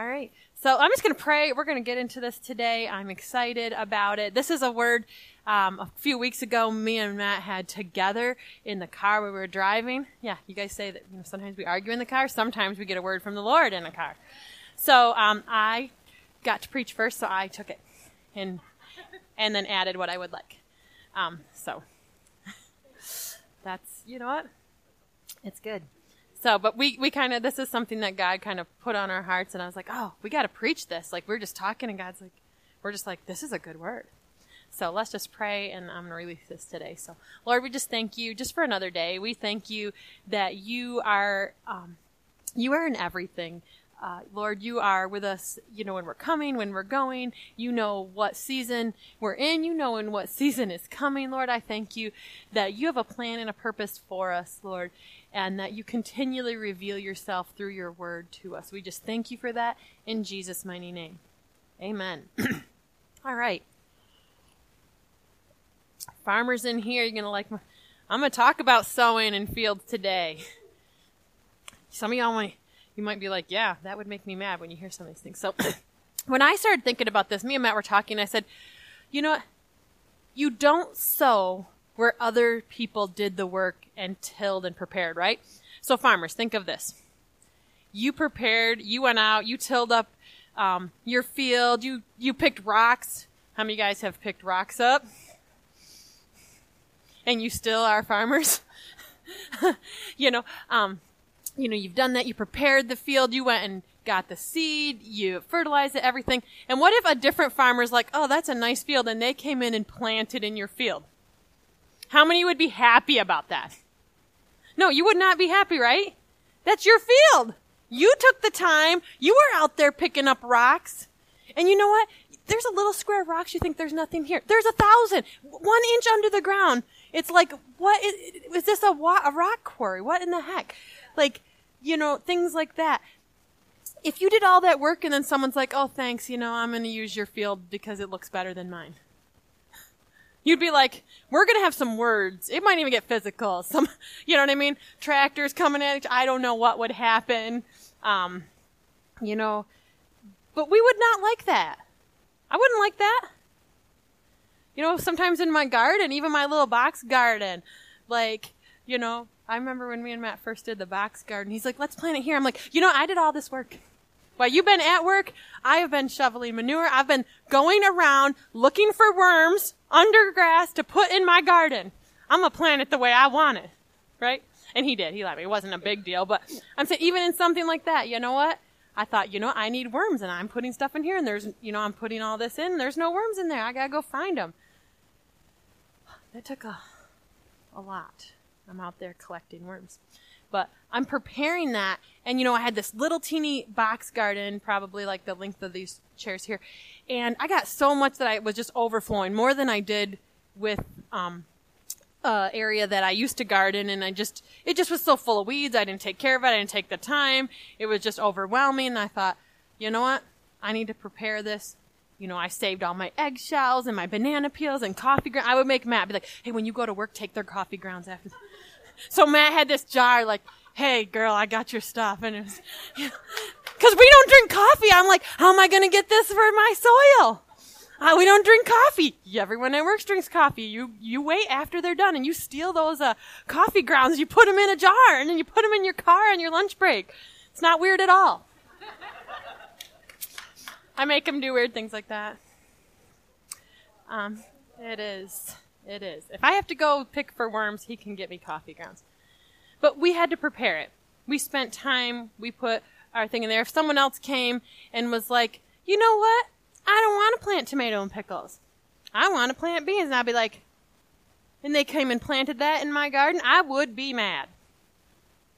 All right. So I'm just going to pray. We're going to get into this today. I'm excited about it. This is a word um, a few weeks ago me and Matt had together in the car we were driving. Yeah, you guys say that you know, sometimes we argue in the car. Sometimes we get a word from the Lord in the car. So um, I got to preach first, so I took it and and then added what I would like. Um, so that's you know what, it's good. So, but we, we kind of, this is something that God kind of put on our hearts. And I was like, oh, we got to preach this. Like, we're just talking, and God's like, we're just like, this is a good word. So let's just pray, and I'm going to release this today. So, Lord, we just thank you just for another day. We thank you that you are, um, you are in everything. Uh, Lord, you are with us, you know, when we're coming, when we're going. You know what season we're in. You know in what season is coming. Lord, I thank you that you have a plan and a purpose for us, Lord and that you continually reveal yourself through your word to us. We just thank you for that in Jesus' mighty name. Amen. All right. Farmers in here, you're going to like my, I'm going to talk about sowing in fields today. Some of y'all might, you might be like, yeah, that would make me mad when you hear some of these things. So when I started thinking about this, me and Matt were talking, I said, you know what? You don't sow where other people did the work and tilled and prepared, right? So farmers, think of this. You prepared, you went out, you tilled up um, your field, you, you picked rocks. How many guys have picked rocks up? And you still are farmers? you know, um, you know, you've done that, you prepared the field, you went and got the seed, you fertilized it, everything. And what if a different farmer's like, oh, that's a nice field, and they came in and planted in your field? How many would be happy about that? No, you would not be happy, right? That's your field. You took the time. You were out there picking up rocks. And you know what? There's a little square of rocks. You think there's nothing here. There's a thousand. One inch under the ground. It's like, what is, is this a, a rock quarry? What in the heck? Like, you know, things like that. If you did all that work and then someone's like, oh, thanks, you know, I'm going to use your field because it looks better than mine. You'd be like, we're gonna have some words. It might even get physical. Some, you know what I mean? Tractors coming at each, I don't know what would happen. Um, you know, but we would not like that. I wouldn't like that. You know, sometimes in my garden, even my little box garden, like, you know, I remember when me and Matt first did the box garden, he's like, let's plant it here. I'm like, you know, I did all this work. While you've been at work, I have been shoveling manure. I've been going around looking for worms under grass to put in my garden. I'm gonna plant it the way I want it, right? And he did. He let me. It wasn't a big deal, but I'm saying even in something like that, you know what? I thought, you know, I need worms, and I'm putting stuff in here, and there's, you know, I'm putting all this in. There's no worms in there. I gotta go find them. That took a, a lot. I'm out there collecting worms, but I'm preparing that, and you know, I had this little teeny box garden, probably like the length of these chairs here, and I got so much that I was just overflowing more than I did with um, uh, area that I used to garden, and I just it just was so full of weeds. I didn't take care of it. I didn't take the time. It was just overwhelming. And I thought, you know what? I need to prepare this. You know, I saved all my eggshells and my banana peels and coffee grounds. I would make Matt be like, "Hey, when you go to work, take their coffee grounds after." So Matt had this jar like hey girl i got your stuff and it was because we don't drink coffee. I'm like how am i going to get this for my soil? Uh, we don't drink coffee. Everyone at work drinks coffee. You you wait after they're done and you steal those uh, coffee grounds. You put them in a jar and then you put them in your car on your lunch break. It's not weird at all. I make them do weird things like that. Um, it is it is if i have to go pick for worms he can get me coffee grounds but we had to prepare it. We spent time, we put our thing in there. If someone else came and was like, you know what? I don't want to plant tomato and pickles. I want to plant beans. And I'd be like, and they came and planted that in my garden, I would be mad.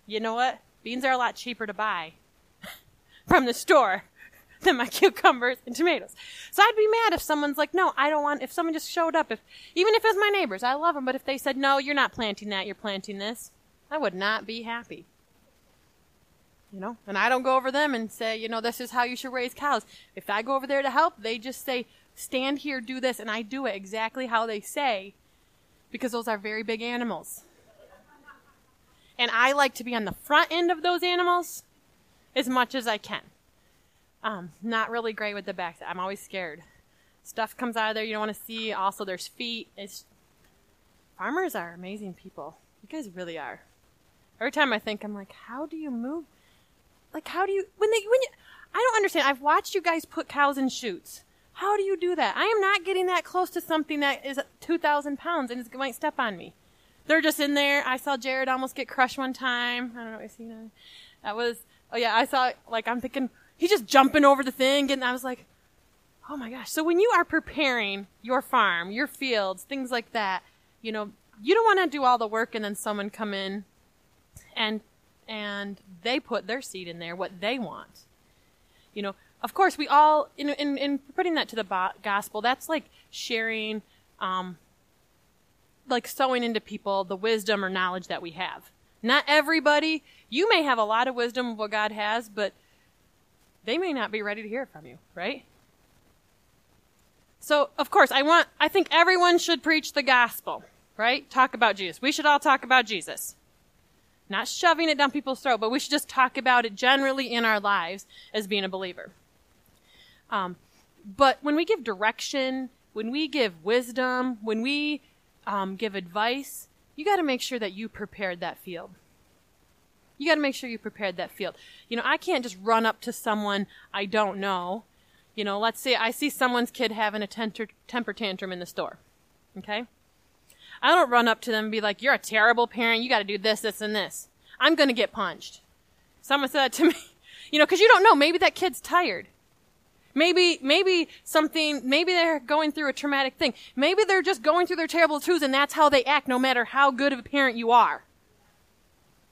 You know what? Beans are a lot cheaper to buy from the store than my cucumbers and tomatoes. So I'd be mad if someone's like, no, I don't want, if someone just showed up, if, even if it was my neighbors, I love them, but if they said, no, you're not planting that, you're planting this, I would not be happy. You know, and I don't go over them and say, you know, this is how you should raise cows. If I go over there to help, they just say, stand here, do this, and I do it exactly how they say because those are very big animals. And I like to be on the front end of those animals as much as I can. Um, not really great with the back. I'm always scared. Stuff comes out of there you don't want to see. Also, there's feet. It's farmers are amazing people. You guys really are. Every time I think, I'm like, how do you move? Like, how do you when they when you? I don't understand. I've watched you guys put cows in chutes. How do you do that? I am not getting that close to something that is 2,000 pounds and it might step on me. They're just in there. I saw Jared almost get crushed one time. I don't know if you know. That was, oh yeah, I saw, like, I'm thinking, he's just jumping over the thing and I was like, oh my gosh. So when you are preparing your farm, your fields, things like that, you know, you don't want to do all the work and then someone come in and, and they put their seed in there, what they want. You know, of course, we all, in, in, in putting that to the bo- gospel, that's like sharing, um, like sowing into people the wisdom or knowledge that we have. Not everybody, you may have a lot of wisdom of what God has, but they may not be ready to hear from you, right? So, of course, I want, I think everyone should preach the gospel, right? Talk about Jesus. We should all talk about Jesus. Not shoving it down people's throat, but we should just talk about it generally in our lives as being a believer. Um, but when we give direction, when we give wisdom, when we um, give advice, you got to make sure that you prepared that field. You got to make sure you prepared that field. You know, I can't just run up to someone I don't know. You know, let's say I see someone's kid having a temper, temper tantrum in the store. Okay? I don't run up to them and be like, you're a terrible parent. You got to do this, this, and this. I'm going to get punched. Someone said that to me. You know, because you don't know. Maybe that kid's tired. Maybe, maybe something, maybe they're going through a traumatic thing. Maybe they're just going through their terrible twos and that's how they act no matter how good of a parent you are.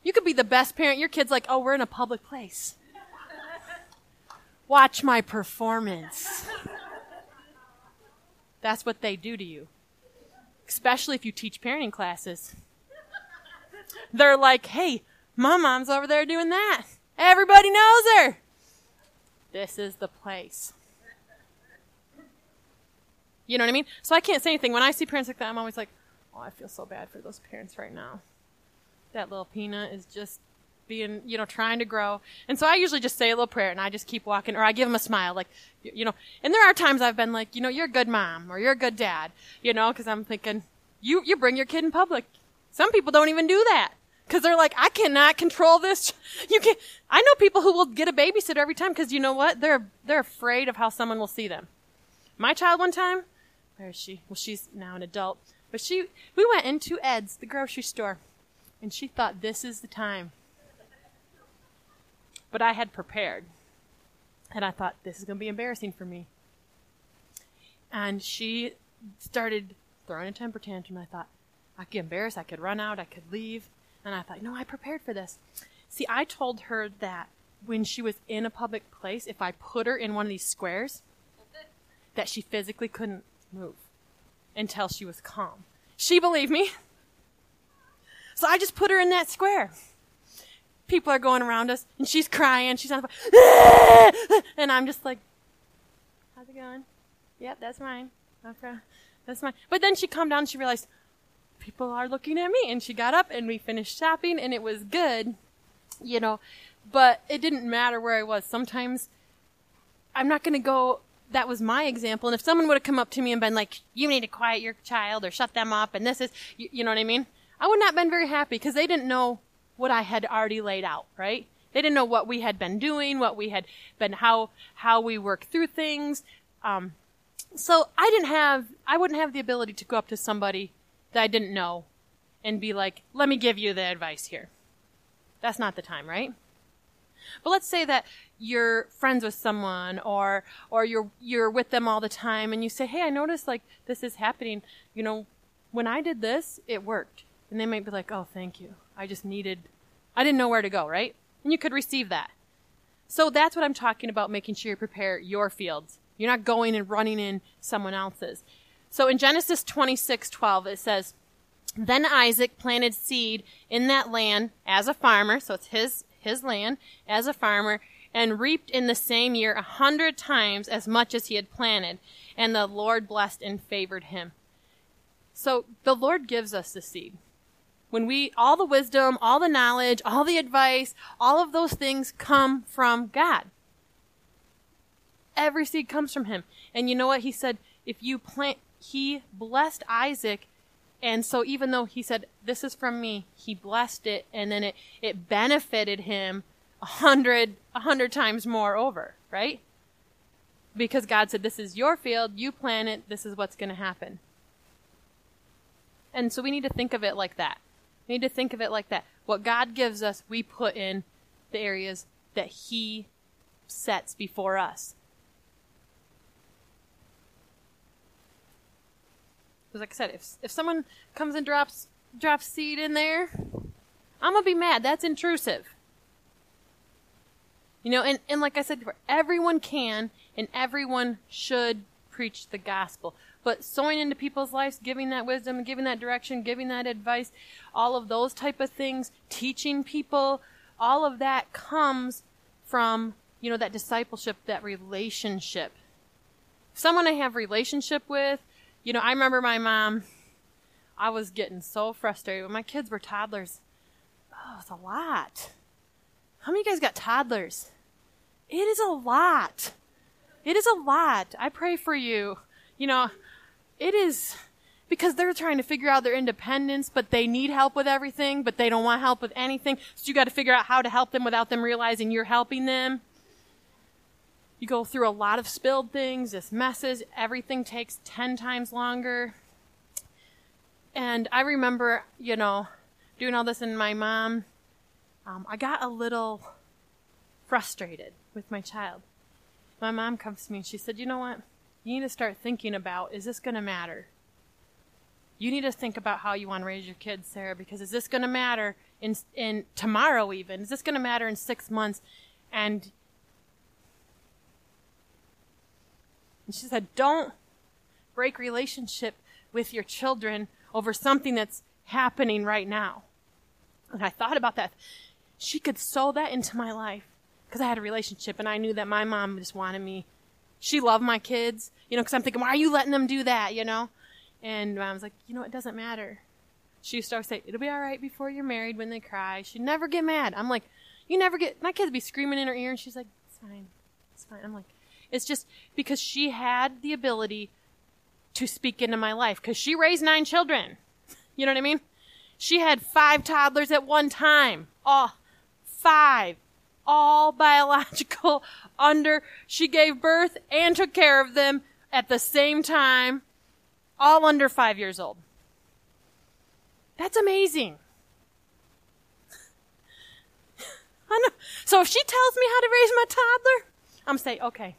You could be the best parent. Your kid's like, oh, we're in a public place. Watch my performance. That's what they do to you. Especially if you teach parenting classes. They're like, hey, my mom's over there doing that. Everybody knows her. This is the place. You know what I mean? So I can't say anything. When I see parents like that, I'm always like, oh, I feel so bad for those parents right now. That little peanut is just being, you know, trying to grow. And so I usually just say a little prayer and I just keep walking or I give them a smile, like, you know, and there are times I've been like, you know, you're a good mom or you're a good dad, you know, cause I'm thinking, you, you bring your kid in public. Some people don't even do that. Cause they're like, I cannot control this. You can I know people who will get a babysitter every time because you know what? They're, they're afraid of how someone will see them. My child one time, where is she? Well, she's now an adult, but she, we went into Ed's, the grocery store, and she thought this is the time. But I had prepared. And I thought, this is going to be embarrassing for me. And she started throwing a temper tantrum. I thought, I could get embarrassed. I could run out. I could leave. And I thought, no, I prepared for this. See, I told her that when she was in a public place, if I put her in one of these squares, that she physically couldn't move until she was calm. She believed me. So I just put her in that square. People are going around us and she's crying. She's on fire. And I'm just like, how's it going? Yep, that's mine. Okay. That's mine. But then she calmed down she realized, people are looking at me. And she got up and we finished shopping and it was good, you know. But it didn't matter where I was. Sometimes I'm not going to go. That was my example. And if someone would have come up to me and been like, you need to quiet your child or shut them up and this is, you, you know what I mean? I would not have been very happy because they didn't know what I had already laid out, right? They didn't know what we had been doing, what we had been, how, how we work through things. Um, so I didn't have, I wouldn't have the ability to go up to somebody that I didn't know and be like, let me give you the advice here. That's not the time, right? But let's say that you're friends with someone or or you're you're with them all the time and you say, "Hey, I noticed like this is happening. You know, when I did this, it worked." And they might be like, "Oh, thank you. I just needed I didn't know where to go, right?" And you could receive that. So that's what I'm talking about making sure you prepare your fields. You're not going and running in someone else's. So in Genesis 26:12 it says, "Then Isaac planted seed in that land as a farmer, so it's his his land as a farmer, and reaped in the same year a hundred times as much as he had planted, and the Lord blessed and favored him." So the Lord gives us the seed. When we all the wisdom, all the knowledge, all the advice, all of those things come from God. every seed comes from him. And you know what? He said, if you plant, he blessed Isaac. And so even though he said, this is from me, he blessed it and then it, it benefited him a hundred, a hundred times more over, right? Because God said, this is your field, you plant it, this is what's going to happen. And so we need to think of it like that. We need to think of it like that. What God gives us, we put in the areas that He sets before us. Because like I said, if if someone comes and drops drops seed in there, I'm gonna be mad. That's intrusive. You know, and, and like I said before, everyone can and everyone should preach the gospel. But sowing into people's lives, giving that wisdom, giving that direction, giving that advice, all of those type of things, teaching people, all of that comes from, you know, that discipleship, that relationship. Someone I have relationship with, you know, I remember my mom, I was getting so frustrated when my kids were toddlers. Oh, it's a lot. How many of you guys got toddlers? It is a lot. It is a lot. I pray for you. You know, it is because they're trying to figure out their independence, but they need help with everything, but they don't want help with anything. So you got to figure out how to help them without them realizing you're helping them. You go through a lot of spilled things, just messes. Everything takes 10 times longer. And I remember, you know, doing all this and my mom, um, I got a little frustrated with my child. My mom comes to me and she said, you know what? You need to start thinking about, is this going to matter? You need to think about how you want to raise your kids, Sara, because is this going to matter in, in tomorrow even? Is this going to matter in six months? And, she said, don't break relationship with your children over something that's happening right now. And I thought about that. She could sow that into my life because I had a relationship and I knew that my mom just wanted me she loved my kids, you know, because I'm thinking, why are you letting them do that, you know? And was like, you know, it doesn't matter. She used to always say, it'll be all right before you're married when they cry. She'd never get mad. I'm like, you never get, my kids be screaming in her ear and she's like, it's fine. It's fine. I'm like, it's just because she had the ability to speak into my life because she raised nine children. You know what I mean? She had five toddlers at one time. Oh, five all biological under. She gave birth and took care of them at the same time all under 5 years old. That's amazing. So if she tells me how to raise my toddler i'm say okay.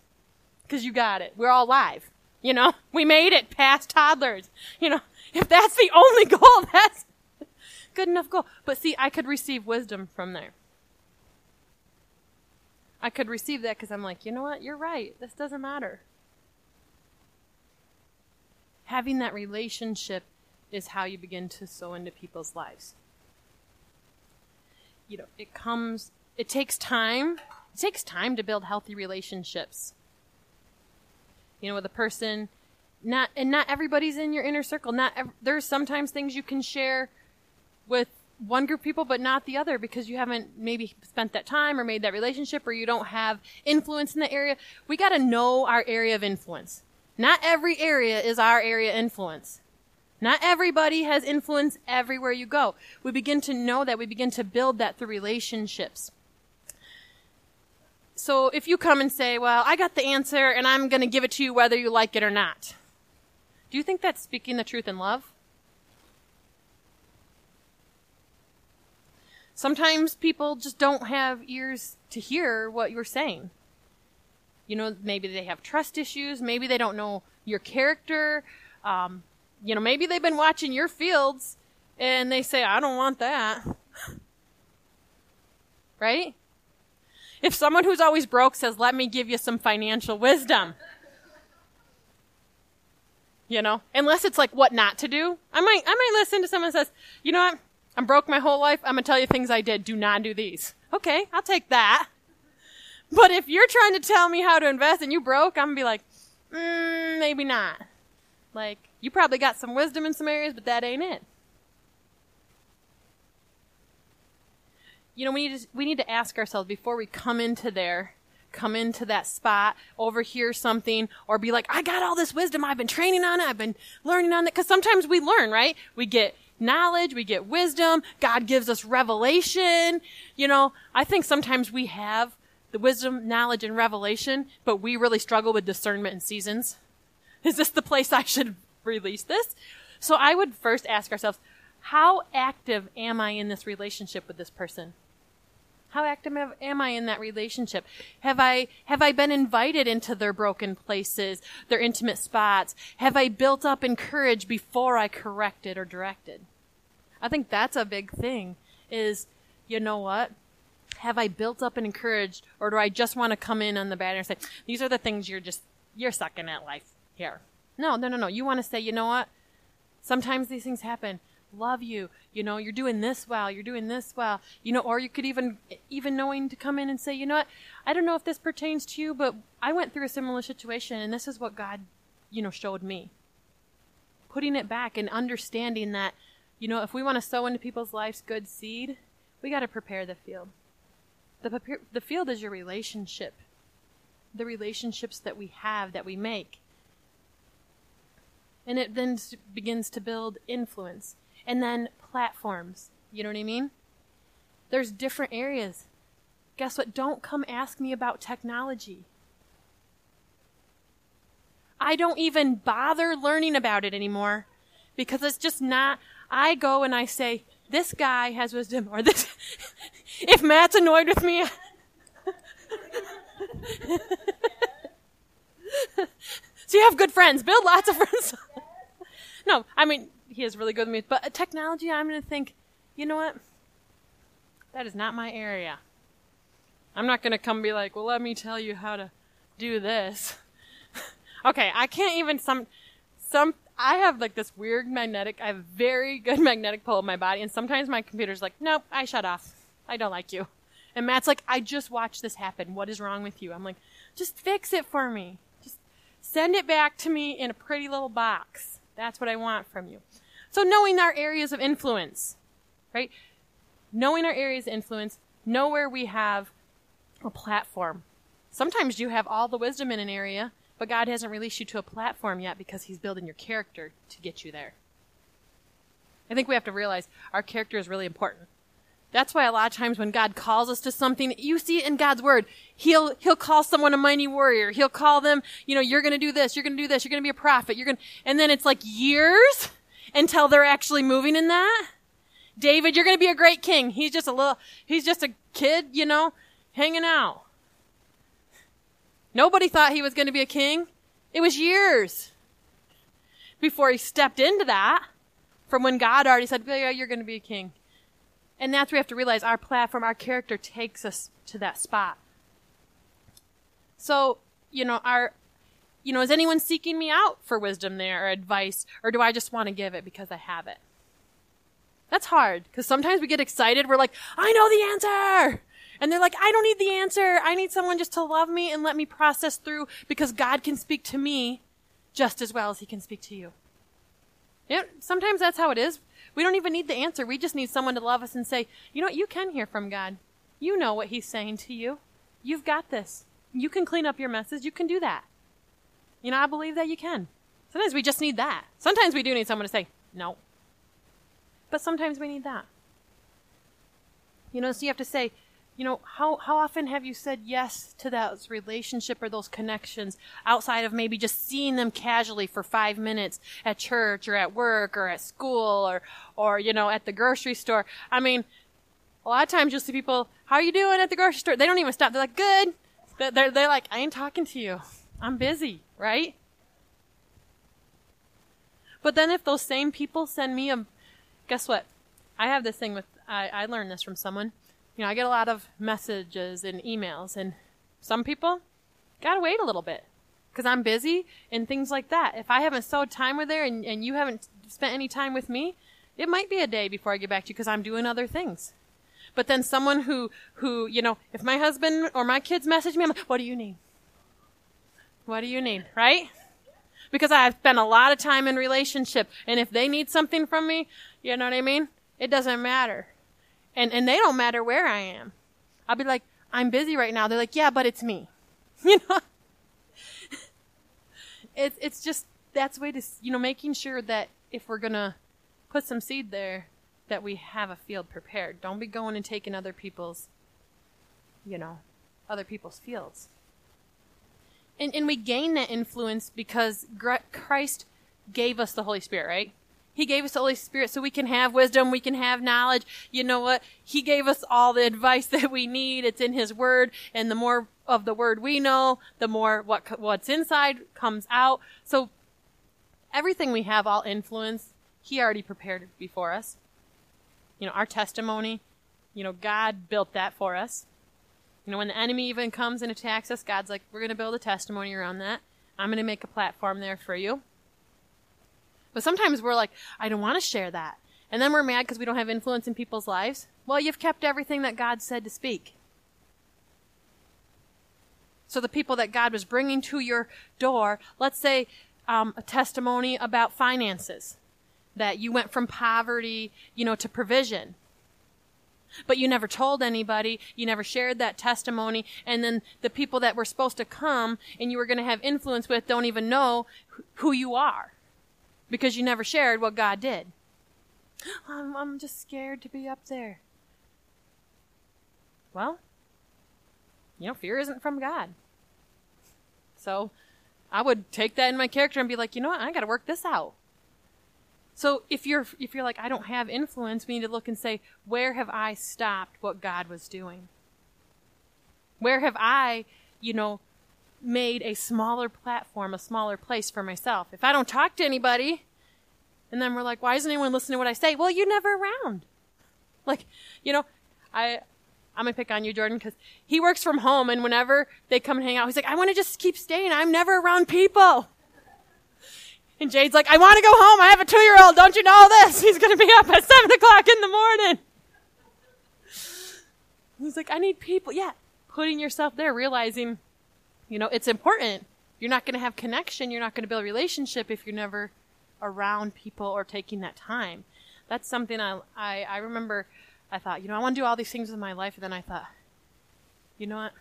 Because you got it. We're all live. You know? We made it past toddlers. You know? If that's the only goal that's good enough goal. But see i could receive wisdom from there I could receive that because I'm like, you know what? You're right. This doesn't matter. Having that relationship is how you begin to sow into people's lives. You know, it comes, it takes time. It takes time to build healthy relationships. You know, with a person, not, and not everybody's in your inner circle. Not, there's sometimes things you can share with one group of people but not the other because you haven't maybe spent that time or made that relationship or you don't have influence in the area. We got to know our area of influence. Not every area is our area influence. Not everybody has influence everywhere you go. We begin to know that. We begin to build that through relationships. So if you come and say, well, I got the answer and I'm going to give it to you whether you like it or not. Do you think that's speaking the truth in love? Sometimes people just don't have ears to hear what you're saying. You know, maybe they have trust issues. Maybe they don't know your character. Um, you know, maybe they've been watching your fields and they say, I don't want that. right? If someone who's always broke says, let me give you some financial wisdom. You know, unless it's like what not to do. I might, I might listen to someone says, you know what? I'm broke my whole life. I'm going to tell you things I did. Do not do these. Okay, I'll take that. But if you're trying to tell me how to invest and you broke, I'm going to be like, mm, maybe not. Like, you probably got some wisdom in some areas, but that ain't it. You know, we need to, we need to ask ourselves before we come into there, come into that spot, overhear something, or be like, I got all this wisdom. I've been training on it. I've been learning on it. Cause sometimes we learn, right? We get knowledge. We get wisdom. God gives us revelation. You know, I think sometimes we have the wisdom, knowledge, and revelation, but we really struggle with discernment and seasons. Is this the place I should release this? So I would first ask ourselves, how active am I in this relationship with this person? How active am I in that relationship? Have I, have I been invited into their broken places, their intimate spots? Have I built up in courage before I corrected or directed? I think that's a big thing is, you know what? Have I built up and encouraged or do I just want to come in on the bad and say, these are the things you're just, you're sucking at life here. No, no, no, no. You want to say, you know what? Sometimes these things happen love you. You know, you're doing this well. You're doing this well. You know, or you could even, even knowing to come in and say, you know what? I don't know if this pertains to you, but I went through a similar situation and this is what God, you know, showed me. Putting it back and understanding that, you know, if we want to sow into people's lives good seed, we got to prepare the field. The, the field is your relationship. The relationships that we have, that we make. And it then begins to build influence and then platforms. You know what I mean? There's different areas. Guess what? Don't come ask me about technology. I don't even bother learning about it anymore because it's just not. I go and I say, this guy has wisdom, or this. if Matt's annoyed with me. so you have good friends. Build lots of friends. no, I mean, he is really good with me. But technology, I'm going to think, you know what? That is not my area. I'm not going to come be like, well, let me tell you how to do this. okay, I can't even some some I have like this weird magnetic. I have very good magnetic pull in my body, and sometimes my computer's like, nope, I shut off. I don't like you. And Matt's like, I just watched this happen. What is wrong with you? I'm like, just fix it for me. Just send it back to me in a pretty little box. That's what I want from you. So knowing our areas of influence, right? Knowing our areas of influence, know where we have a platform. Sometimes you have all the wisdom in an area, but God hasn't released you to a platform yet because He's building your character to get you there. I think we have to realize our character is really important. That's why a lot of times when God calls us to something, you see it in God's word. He'll, he'll call someone a mighty warrior. He'll call them, you know, you're gonna do this, you're gonna do this, you're gonna be a prophet, you're gonna, and then it's like years until they're actually moving in that. David, you're going to be a great king. He's just a little, he's just a kid, you know, hanging out. Nobody thought he was going to be a king. It was years before he stepped into that from when God already said, yeah, you're going to be a king. And that's where we have to realize our platform, our character takes us to that spot. So, you know, our, you know, is anyone seeking me out for wisdom there or advice, or do I just want to give it because I have it? That's hard because sometimes we get excited. We're like, I know the answer. And they're like, I don't need the answer. I need someone just to love me and let me process through because God can speak to me just as well as he can speak to you. Yeah, sometimes that's how it is. We don't even need the answer. We just need someone to love us and say, you know what? You can hear from God. You know what he's saying to you. You've got this. You can clean up your messes. You can do that. You know, I believe that you can. Sometimes we just need that. Sometimes we do need someone to say, no. But sometimes we need that. You know, so you have to say, you know, how, how often have you said yes to that relationship or those connections outside of maybe just seeing them casually for five minutes at church or at work or at school or, or, you know, at the grocery store? I mean, a lot of times you'll see people, how are you doing at the grocery store? They don't even stop. They're like, good. They're, they're like, I ain't talking to you. I'm busy right? But then if those same people send me a, guess what? I have this thing with, I, I learned this from someone. You know, I get a lot of messages and emails, and some people gotta wait a little bit because I'm busy and things like that. If I haven't sowed time with her and, and you haven't spent any time with me, it might be a day before I get back to you because I'm doing other things. But then someone who, who, you know, if my husband or my kids message me, I'm like, what do you need? What do you need? Right? Because I've spent a lot of time in relationship, and if they need something from me, you know what I mean? It doesn't matter. And, and they don't matter where I am. I'll be like, I'm busy right now. They're like, yeah, but it's me. You know, it's it's just that's way to you know making sure that if we're gonna put some seed there, that we have a field prepared. Don't be going and taking other people's, you know, other people's fields. And and we gain that influence because Christ gave us the Holy Spirit, right? He gave us the Holy Spirit so we can have wisdom, we can have knowledge. You know what? He gave us all the advice that we need. It's in His Word, and the more of the Word we know, the more what what's inside comes out. So everything we have, all influence, He already prepared before us. You know, our testimony, you know, God built that for us. You know, when the enemy even comes and attacks us, God's like, we're going to build a testimony around that. I'm going to make a platform there for you. But sometimes we're like, I don't want to share that. And then we're mad because we don't have influence in people's lives. Well, you've kept everything that God said to speak. So the people that God was bringing to your door, let's say um, a testimony about finances, that you went from poverty, you know, to provision. But you never told anybody, you never shared that testimony, and then the people that were supposed to come and you were going to have influence with don't even know who you are because you never shared what God did. I'm, I'm just scared to be up there. Well, you know, fear isn't from God. So I would take that in my character and be like, you know what, I got to work this out. So if you're if you're like I don't have influence, we need to look and say, where have I stopped what God was doing? Where have I, you know, made a smaller platform, a smaller place for myself. If I don't talk to anybody, and then we're like, why isn't anyone listening to what I say? Well, you're never around. Like, you know, I, I'm gonna pick on you, Jordan, because he works from home, and whenever they come and hang out, he's like, I want to just keep staying. I'm never around people. And Jade's like, I want to go home. I have a two year old. Don't you know this? He's to be up at seven o'clock in the morning. He's like, I need people. Yeah. Putting yourself there, realizing you know, it's important. You're not going to have connection. You're not going to build a relationship if you're never around people or taking that time. That's something I, I, I remember. I thought, you know, I want to do all these things with my life. And then I thought, you know what?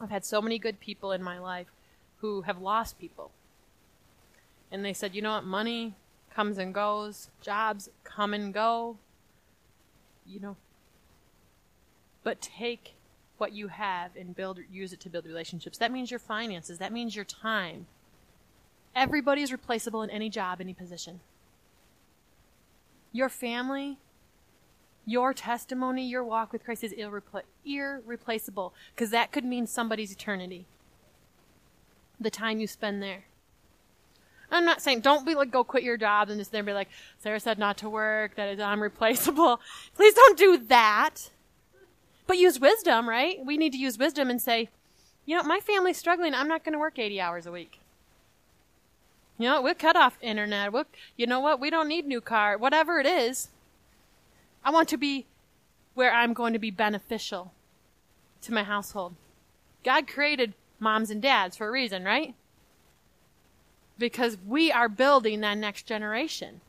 I've had so many good people in my life who have lost people. And they said, you know what? Money comes and goes, jobs come and go. You know, but take what you have and build use it to build relationships. That means your finances, that means your time. Everybody is replaceable in any job, any position. Your family, your testimony, your walk with Christ is irrepla- irreplaceable because that could mean somebody's eternity. The time you spend there. I'm not saying don't be like go quit your job and just then be like Sara said not to work that is I'm replaceable. Please don't do that. But use wisdom, right? We need to use wisdom and say, you know, my family's struggling. I'm not going to work 80 hours a week. You know, we'll cut off internet. We'll, you know what? We don't need new car. Whatever it is, I want to be where I'm going to be beneficial to my household. God created moms and dads for a reason, right? Because we are building that next generation.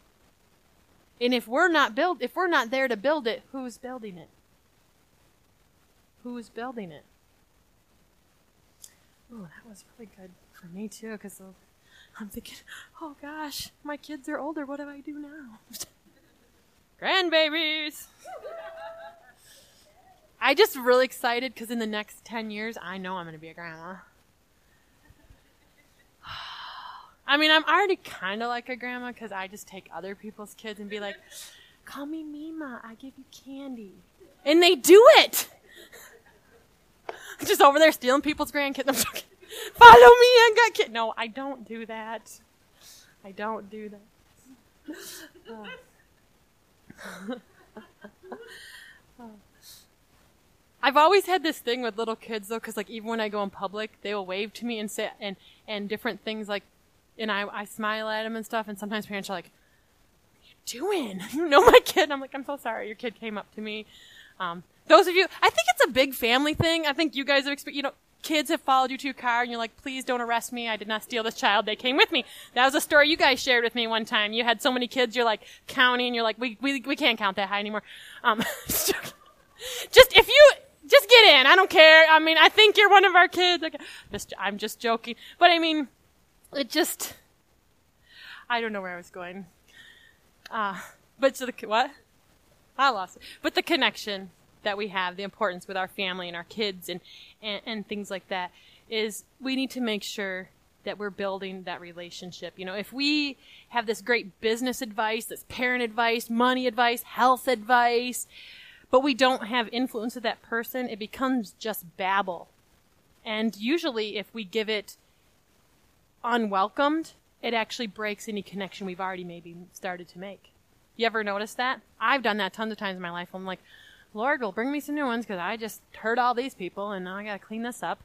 And if we're not build if we're not there to build it, who's building it? Who's building it. Oh, that was really good for me too, because I'm thinking, oh gosh, my kids are older. What do I do now? Grandbabies. I just really excited because in the next ten years, I know I'm going to be a grandma. I mean, I'm already kind of like a grandma because I just take other people's kids and be like, "Call me Mima. I give you candy," and they do it. just over there stealing people's grandkids. Follow me and get kid. No, I don't do that. I don't do that. I've always had this thing with little kids though, because like even when I go in public, they will wave to me and say and and different things like, and I I smile at them and stuff. And sometimes parents are like, "What are you doing? You know my kid?" I'm like, "I'm so sorry. Your kid came up to me." Um, those of you, I think it's a big family thing. I think you guys have experienced, you know, kids have followed you to your car and you're like, please don't arrest me. I did not steal this child. They came with me. That was a story you guys shared with me one time. You had so many kids, you're like counting, you're like, we, we, we can't count that high anymore. Um, just if you, just get in. I don't care. I mean, I think you're one of our kids. I'm just joking. But I mean, it just, I don't know where I was going. Uh, but the, what? I lost it. But the connection that we have, the importance with our family and our kids and, and, and things like that is we need to make sure that we're building that relationship. You know, if we have this great business advice, this parent advice, money advice, health advice, but we don't have influence with that person, it becomes just babble. And usually if we give it unwelcomed, it actually breaks any connection we've already maybe started to make. You ever notice that? I've done that tons of times in my life. I'm like, Lord will bring me some new ones because I just heard all these people and now I gotta clean this up.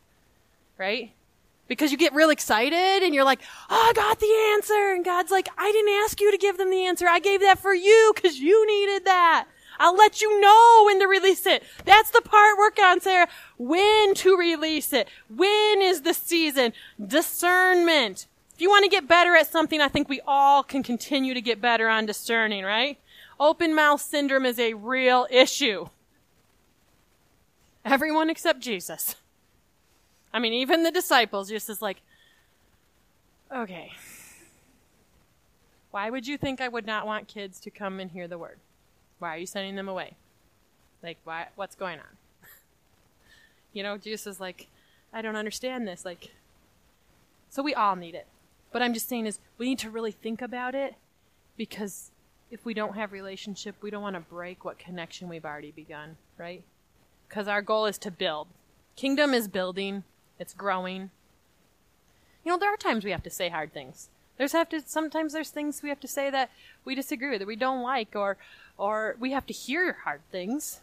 Right? Because you get real excited and you're like, oh, I got the answer. And God's like, I didn't ask you to give them the answer. I gave that for you because you needed that. I'll let you know when to release it. That's the part work on, Sara. When to release it. When is the season? Discernment. If you want to get better at something, I think we all can continue to get better on discerning, right? Open mouth syndrome is a real issue. Everyone except Jesus. I mean, even the disciples just is like, okay. Why would you think I would not want kids to come and hear the word? Why are you sending them away? Like, why? What's going on? you know, Jesus is like, I don't understand this. Like, so we all need it. But I'm just saying is we need to really think about it because if we don't have relationship, we don't want to break what connection we've already begun, right? Because our goal is to build. Kingdom is building. It's growing. You know, there are times we have to say hard things. There's have to sometimes there's things we have to say that we disagree with, that we don't like, or or we have to hear hard things.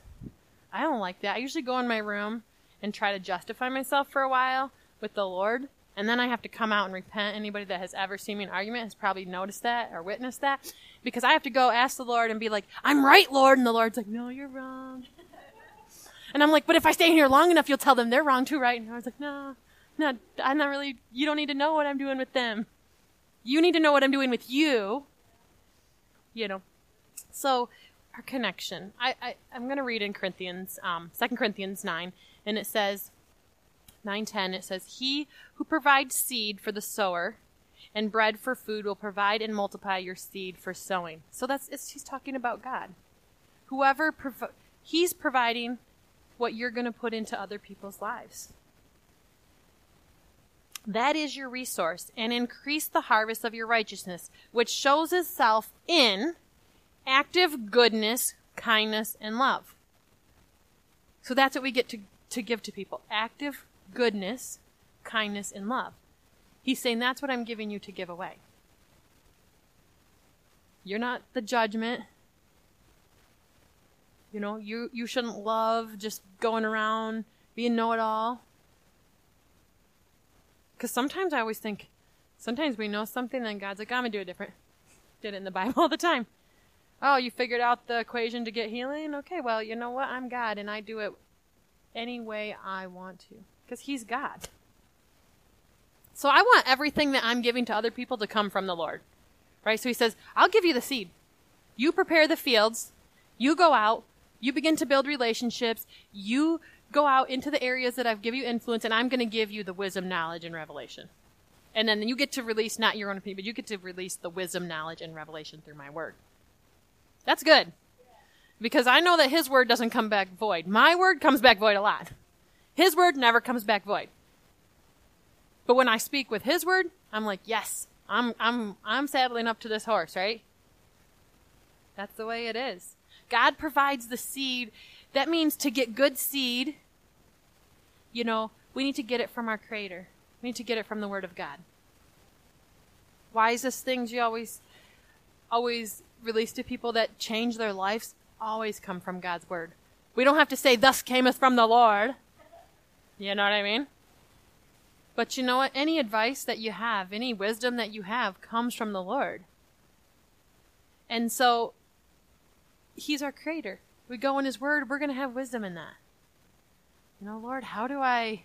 I don't like that. I usually go in my room and try to justify myself for a while with the Lord, and then I have to come out and repent. Anybody that has ever seen me in argument has probably noticed that or witnessed that. Because I have to go ask the Lord and be like, I'm right, Lord. And the Lord's like, no, you're wrong. And I'm like, but if I stay in here long enough, you'll tell them they're wrong too, right? And I was like, no, no, I'm not really, you don't need to know what I'm doing with them. You need to know what I'm doing with you. You know. So, our connection. I, I, I'm going to read in Corinthians, um, 2 Corinthians 9, and it says, 9:10 it says he who provides seed for the sower and bread for food will provide and multiply your seed for sowing. So that's it's, he's talking about God. Whoever he's providing what you're going to put into other people's lives. That is your resource, and increase the harvest of your righteousness, which shows itself in active goodness, kindness, and love. So that's what we get to, to give to people active goodness, kindness, and love. He's saying that's what I'm giving you to give away. You're not the judgment. You know, you, you shouldn't love just going around being know it all. Because sometimes I always think, sometimes we know something and God's like, I'm to do it different. Did it in the Bible all the time. Oh, you figured out the equation to get healing? Okay, well, you know what? I'm God and I do it any way I want to. Because He's God. So I want everything that I'm giving to other people to come from the Lord. Right? So He says, I'll give you the seed. You prepare the fields. You go out. You begin to build relationships. You go out into the areas that I've given you influence, and I'm going to give you the wisdom, knowledge, and revelation. And then you get to release not your own opinion, but you get to release the wisdom, knowledge, and revelation through my word. That's good. Because I know that his word doesn't come back void. My word comes back void a lot. His word never comes back void. But when I speak with his word, I'm like, yes, I'm, I'm, I'm saddling up to this horse, right? That's the way it is. God provides the seed. That means to get good seed, you know, we need to get it from our Creator. We need to get it from the Word of God. Wisest things you always, always release to people that change their lives always come from God's Word. We don't have to say, Thus cameth from the Lord. You know what I mean? But you know what? Any advice that you have, any wisdom that you have comes from the Lord. And so He's our creator. We go in His Word, we're going to have wisdom in that. You know, Lord, how do I,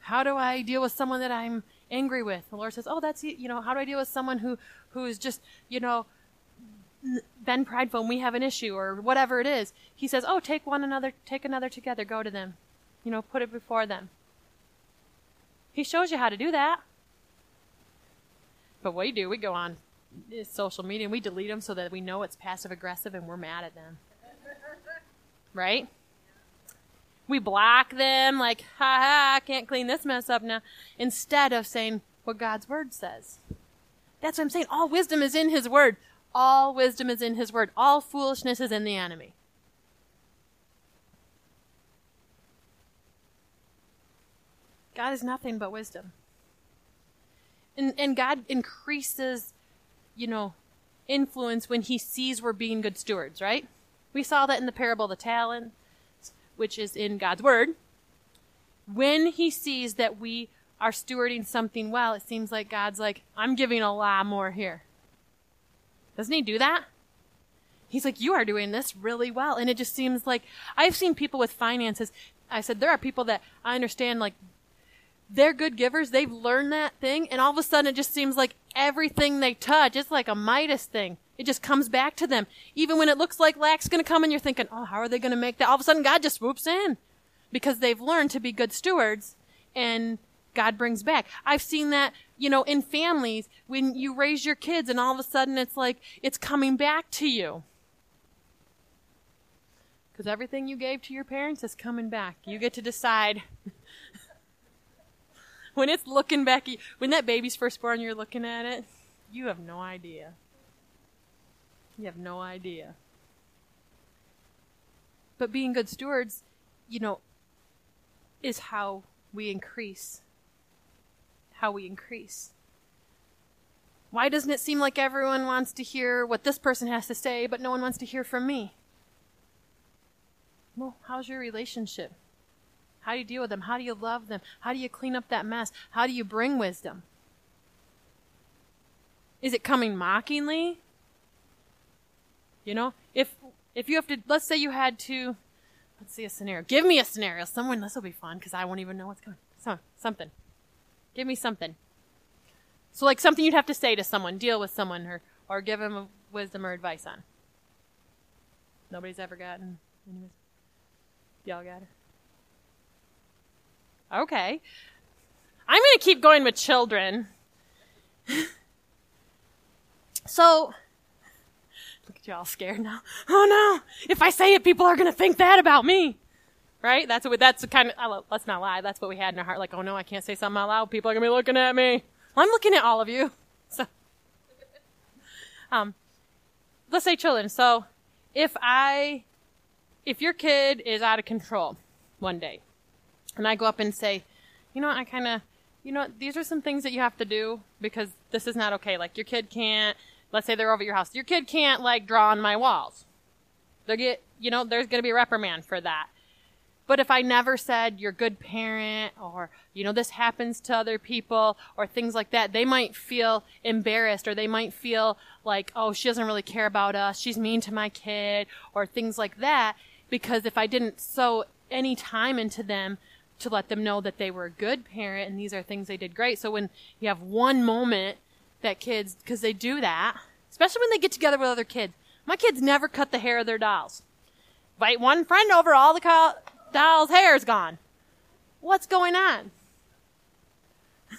how do I deal with someone that I'm angry with? The Lord says, oh, that's, you know, how do I deal with someone who, who is just, you know, been prideful and we have an issue or whatever it is, he says, "Oh, take one another, take another together, go to them. You know, put it before them." He shows you how to do that. But what do we do, we go on social media and we delete them so that we know it's passive aggressive and we're mad at them. Right? We block them like, ha ha, I can't clean this mess up now, instead of saying what God's word says. That's what I'm saying. All wisdom is in his word. All wisdom is in his word. All foolishness is in the enemy. God is nothing but wisdom. And, and God increases, you know, influence when he sees we're being good stewards, right? We saw that in the parable of the talents, which is in God's word. When he sees that we are stewarding something well, it seems like God's like, I'm giving a lot more here. Doesn't he do that? He's like, you are doing this really well. And it just seems like I've seen people with finances. I said, there are people that I understand, like, they're good givers. They've learned that thing. And all of a sudden it just seems like everything they touch, it's like a Midas thing. It just comes back to them. Even when it looks like lack's going to come and you're thinking, oh, how are they going to make that? All of a sudden God just swoops in because they've learned to be good stewards and God brings back. I've seen that, you know, in families when you raise your kids and all of a sudden it's like it's coming back to you. Because everything you gave to your parents is coming back. You get to decide. when it's looking back, when that baby's first born, you're looking at it, you have no idea. You have no idea. But being good stewards, you know, is how we increase how we increase. Why doesn't it seem like everyone wants to hear what this person has to say, but no one wants to hear from me? Well, how's your relationship? How do you deal with them? How do you love them? How do you clean up that mess? How do you bring wisdom? Is it coming mockingly? You know, if if you have to, let's say you had to, let's see a scenario. Give me a scenario. Someone, this will be fun because I won't even know what's coming. So something. Give me something. So, like something you'd have to say to someone, deal with someone, or or give them wisdom or advice on. Nobody's ever gotten. Anyways, y'all got it. Okay, I'm gonna keep going with children. so, look at y'all scared now. Oh no! If I say it, people are gonna think that about me right? That's what that's the kind of let's not lie. That's what we had in our heart. Like, oh no, I can't say something out loud. People are gonna be looking at me. Well, I'm looking at all of you. So, um, let's say children. So, if I, if your kid is out of control one day, and I go up and say, you know, I kind of, you know, these are some things that you have to do because this is not okay. Like your kid can't. Let's say they're over at your house. Your kid can't like draw on my walls. They get, you know, there's going to be a reprimand for that but if I never said you're a good parent or, you know, this happens to other people or things like that, they might feel embarrassed or they might feel like, oh, she doesn't really care about us. She's mean to my kid or things like that. Because if I didn't sow any time into them to let them know that they were a good parent and these are things they did great. So when you have one moment that kids, because they do that, especially when they get together with other kids. My kids never cut the hair of their dolls. Invite one friend over, all the co- doll's hair is gone. What's going on?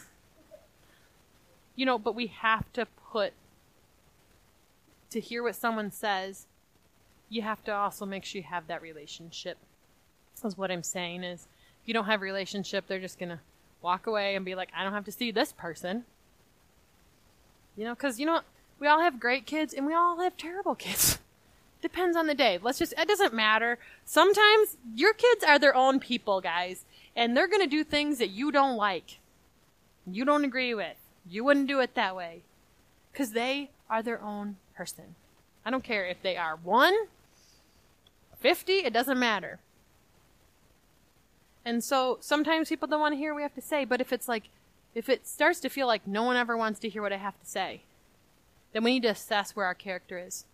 you know, but we have to put, to hear what someone says, you have to also make sure you have that relationship. Is what I'm saying is, if you don't have a relationship, they're just gonna walk away and be like, I don't have to see this person. You know, because you know, we all have great kids and we all have terrible kids. Depends on the day. Let's just, it doesn't matter. Sometimes your kids are their own people, guys, and they're going to do things that you don't like. You don't agree with. You wouldn't do it that way. Because they are their own person. I don't care if they are one, 50, it doesn't matter. And so sometimes people don't want to hear what we have to say, but if it's like, if it starts to feel like no one ever wants to hear what I have to say, then we need to assess where our character is.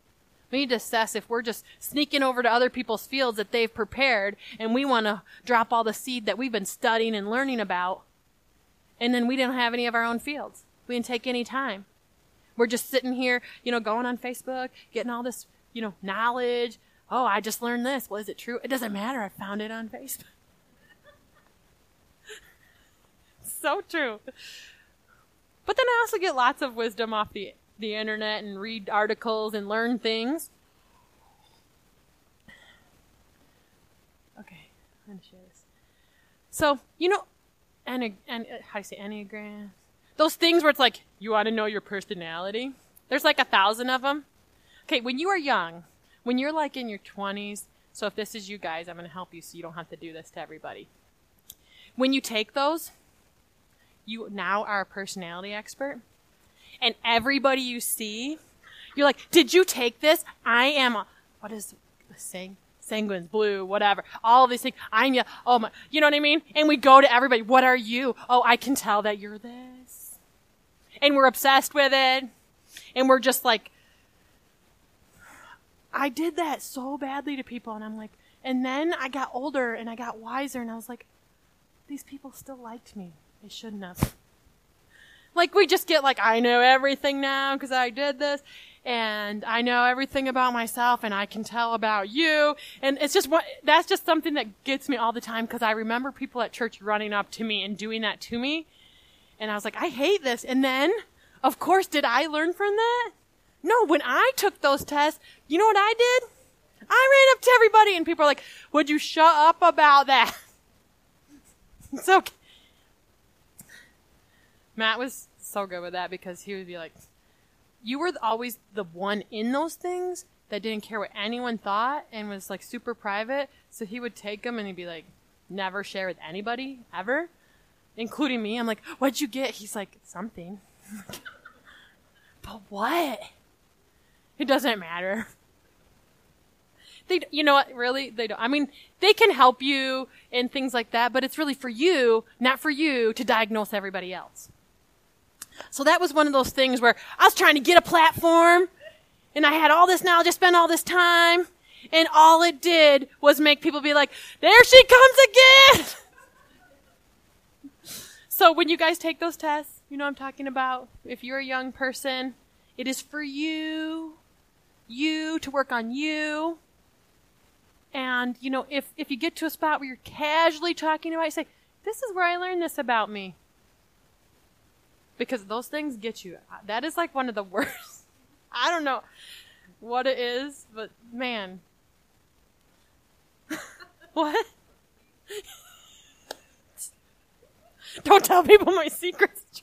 We need to assess if we're just sneaking over to other people's fields that they've prepared and we want to drop all the seed that we've been studying and learning about. And then we didn't have any of our own fields. We didn't take any time. We're just sitting here, you know, going on Facebook, getting all this, you know, knowledge. Oh, I just learned this. Well, is it true? It doesn't matter. I found it on Facebook. So true. But then I also get lots of wisdom off the the internet and read articles and learn things. Okay, I'm gonna share this. So you know, and and how do you say enneagram? Those things where it's like you want to know your personality. There's like a thousand of them. Okay, when you are young, when you're like in your 20s, so if this is you guys, I'm going to help you so you don't have to do this to everybody. When you take those, you now are a personality expert. And everybody you see, you're like, did you take this? I am a, what is saying? Sanguines, blue, whatever. All of these things. I'm yeah, oh my, you know what I mean? And we go to everybody, what are you? Oh, I can tell that you're this. And we're obsessed with it. And we're just like, I did that so badly to people. And I'm like, and then I got older and I got wiser and I was like, these people still liked me. They shouldn't have. Like we just get like, I know everything now because I did this and I know everything about myself and I can tell about you. And it's just what, that's just something that gets me all the time because I remember people at church running up to me and doing that to me. And I was like, I hate this. And then, of course, did I learn from that? No, when I took those tests, you know what I did? I ran up to everybody and people are like, would you shut up about that? it's okay. Matt was so good with that because he would be like, you were always the one in those things that didn't care what anyone thought and was like super private. So he would take them and he'd be like, never share with anybody ever, including me. I'm like, what'd you get? He's like, something. but what? It doesn't matter. They, you know what? Really, they don't. I mean, they can help you and things like that, but it's really for you, not for you, to diagnose everybody else. So that was one of those things where I was trying to get a platform and I had all this knowledge, I spent all this time, and all it did was make people be like, there she comes again! so when you guys take those tests, you know I'm talking about. If you're a young person, it is for you, you to work on you. And, you know, if, if you get to a spot where you're casually talking about it, say, this is where I learned this about me because those things get you. That is like one of the worst. I don't know what it is, but man. what? don't tell people my secrets.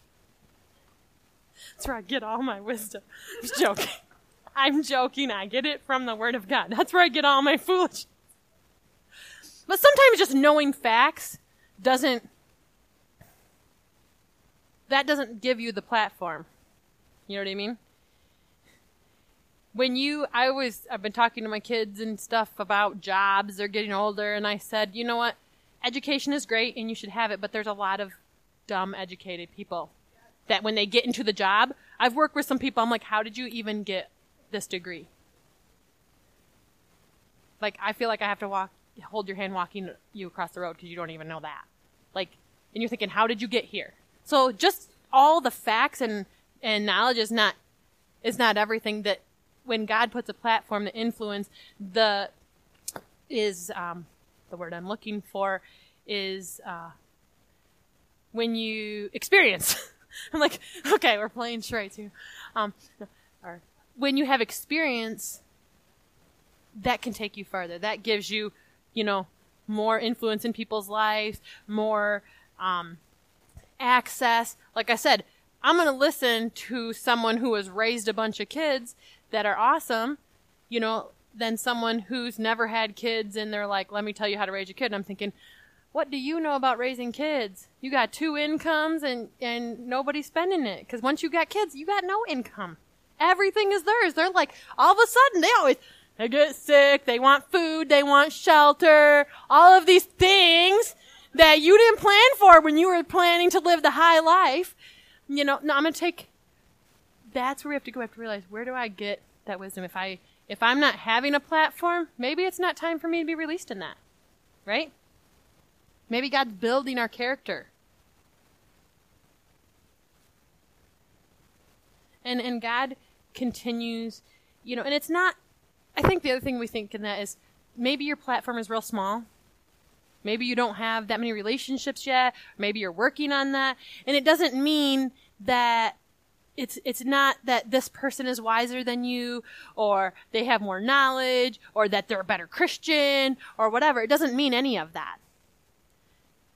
That's where I get all my wisdom. I'm joking. I'm joking. I get it from the Word of God. That's where I get all my foolish. But sometimes just knowing facts doesn't that doesn't give you the platform. You know what I mean? When you, I always, I've been talking to my kids and stuff about jobs. They're getting older, and I said, you know what? Education is great, and you should have it, but there's a lot of dumb educated people that when they get into the job, I've worked with some people. I'm like, how did you even get this degree? Like, I feel like I have to walk, hold your hand walking you across the road because you don't even know that. Like, and you're thinking, how did you get here? So just all the facts and, and knowledge is not, is not everything that when God puts a platform to influence the, is, um, the word I'm looking for is, uh, when you experience. I'm like, okay, we're playing charades here. Um, or when you have experience, that can take you further. That gives you, you know, more influence in people's lives, more, um, access. Like I said, I'm going to listen to someone who has raised a bunch of kids that are awesome, you know, than someone who's never had kids and they're like, let me tell you how to raise a kid. And I'm thinking, what do you know about raising kids? You got two incomes and, and nobody's spending it. Cause once you got kids, you got no income. Everything is theirs. They're like, all of a sudden, they always, they get sick, they want food, they want shelter, all of these things that you didn't plan for when you were planning to live the high life. You know, no, I'm to take, that's where we have to go. We have to realize where do I get that wisdom? If I, if I'm not having a platform, maybe it's not time for me to be released in that. Right? Maybe God's building our character. And, and God continues, you know, and it's not, I think the other thing we think in that is maybe your platform is real small. Maybe you don't have that many relationships yet. Maybe you're working on that. And it doesn't mean that it's it's not that this person is wiser than you or they have more knowledge or that they're a better Christian or whatever. It doesn't mean any of that.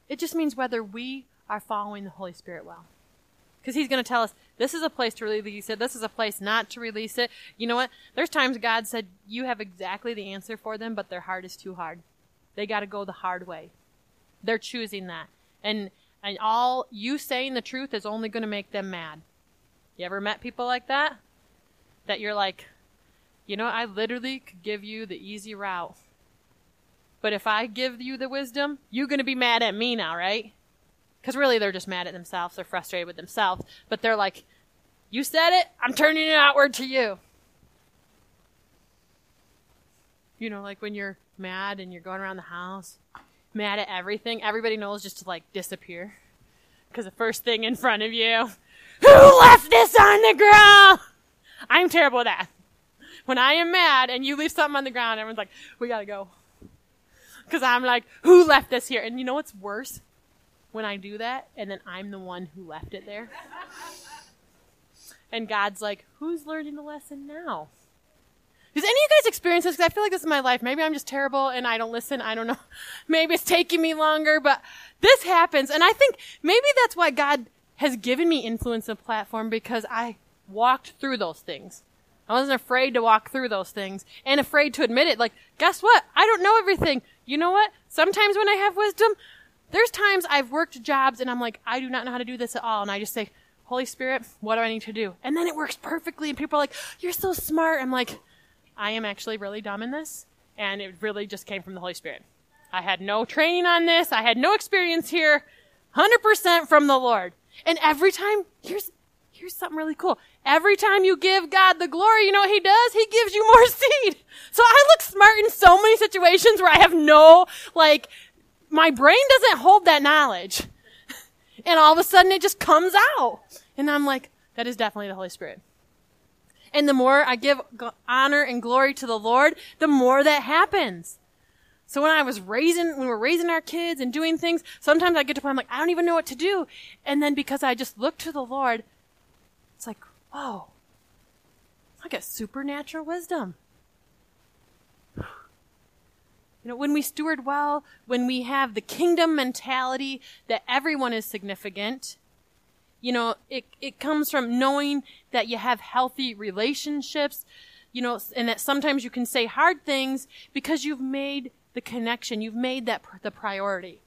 It just means whether we are following the Holy Spirit well. Because he's going to tell us this is a place to release it, this is a place not to release it. You know what? There's times God said you have exactly the answer for them, but their heart is too hard. They got to go the hard way. They're choosing that. And and all you saying the truth is only going to make them mad. You ever met people like that? That you're like, you know, I literally could give you the easy route. But if I give you the wisdom, you're going to be mad at me now, right? Because really, they're just mad at themselves. They're frustrated with themselves. But they're like, you said it, I'm turning it outward to you. You know, like when you're mad and you're going around the house, mad at everything, everybody knows just to like disappear. Because the first thing in front of you who left this on the ground? I'm terrible at that. When I am mad and you leave something on the ground, everyone's like, we gotta go. Cause I'm like, who left this here? And you know what's worse? When I do that and then I'm the one who left it there. and God's like, who's learning the lesson now? Does any of you guys experience this? Because I feel like this is my life. Maybe I'm just terrible and I don't listen. I don't know. Maybe it's taking me longer, but this happens. And I think maybe that's why God has given me influence and platform because I walked through those things. I wasn't afraid to walk through those things and afraid to admit it. Like, guess what? I don't know everything. You know what? Sometimes when I have wisdom, there's times I've worked jobs and I'm like, I do not know how to do this at all. And I just say, Holy Spirit, what do I need to do? And then it works perfectly. And people are like, you're so smart. I'm like, I am actually really dumb in this. And it really just came from the Holy Spirit. I had no training on this. I had no experience here. 100% from the Lord. And every time, here's, here's something really cool. Every time you give God the glory, you know what he does? He gives you more seed. So I look smart in so many situations where I have no, like, my brain doesn't hold that knowledge. And all of a sudden it just comes out. And I'm like, that is definitely the Holy Spirit. And the more I give honor and glory to the Lord, the more that happens. So when I was raising, when we were raising our kids and doing things, sometimes I get to point I'm like, I don't even know what to do. And then because I just look to the Lord, it's like, whoa, I got supernatural wisdom. You know, when we steward well, when we have the kingdom mentality that everyone is significant, you know, it, it comes from knowing that you have healthy relationships, you know, and that sometimes you can say hard things because you've made the connection. You've made that pr- the priority.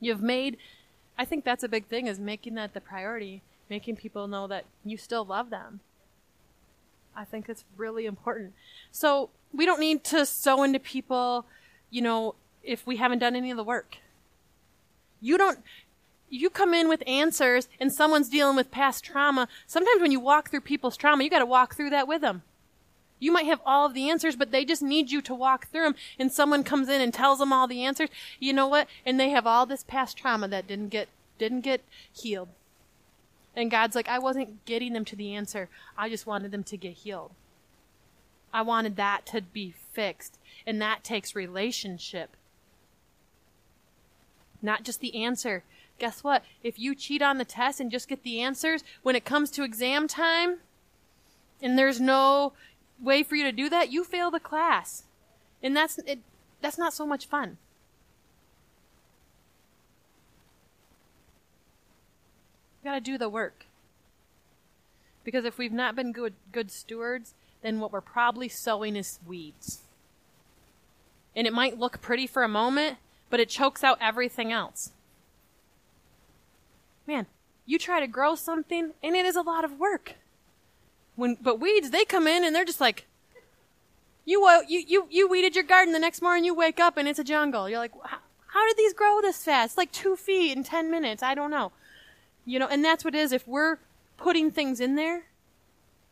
You've made, I think that's a big thing is making that the priority, making people know that you still love them. I think it's really important. So we don't need to sow into people, you know, if we haven't done any of the work. You don't, you come in with answers and someone's dealing with past trauma. Sometimes when you walk through people's trauma, you got to walk through that with them. You might have all of the answers, but they just need you to walk through them. And someone comes in and tells them all the answers. You know what? And they have all this past trauma that didn't get didn't get healed. And God's like, I wasn't getting them to the answer. I just wanted them to get healed. I wanted that to be fixed. And that takes relationship. Not just the answer. Guess what? If you cheat on the test and just get the answers, when it comes to exam time, and there's no way for you to do that, you fail the class. And that's it, that's not so much fun. You got to do the work. Because if we've not been good good stewards, then what we're probably sowing is weeds. And it might look pretty for a moment, but it chokes out everything else. Man, you try to grow something and it is a lot of work. When, but weeds, they come in and they're just like, you, you, you, you weeded your garden the next morning, you wake up and it's a jungle. You're like, how did these grow this fast? Like two feet in 10 minutes. I don't know. You know, and that's what it is. If we're putting things in there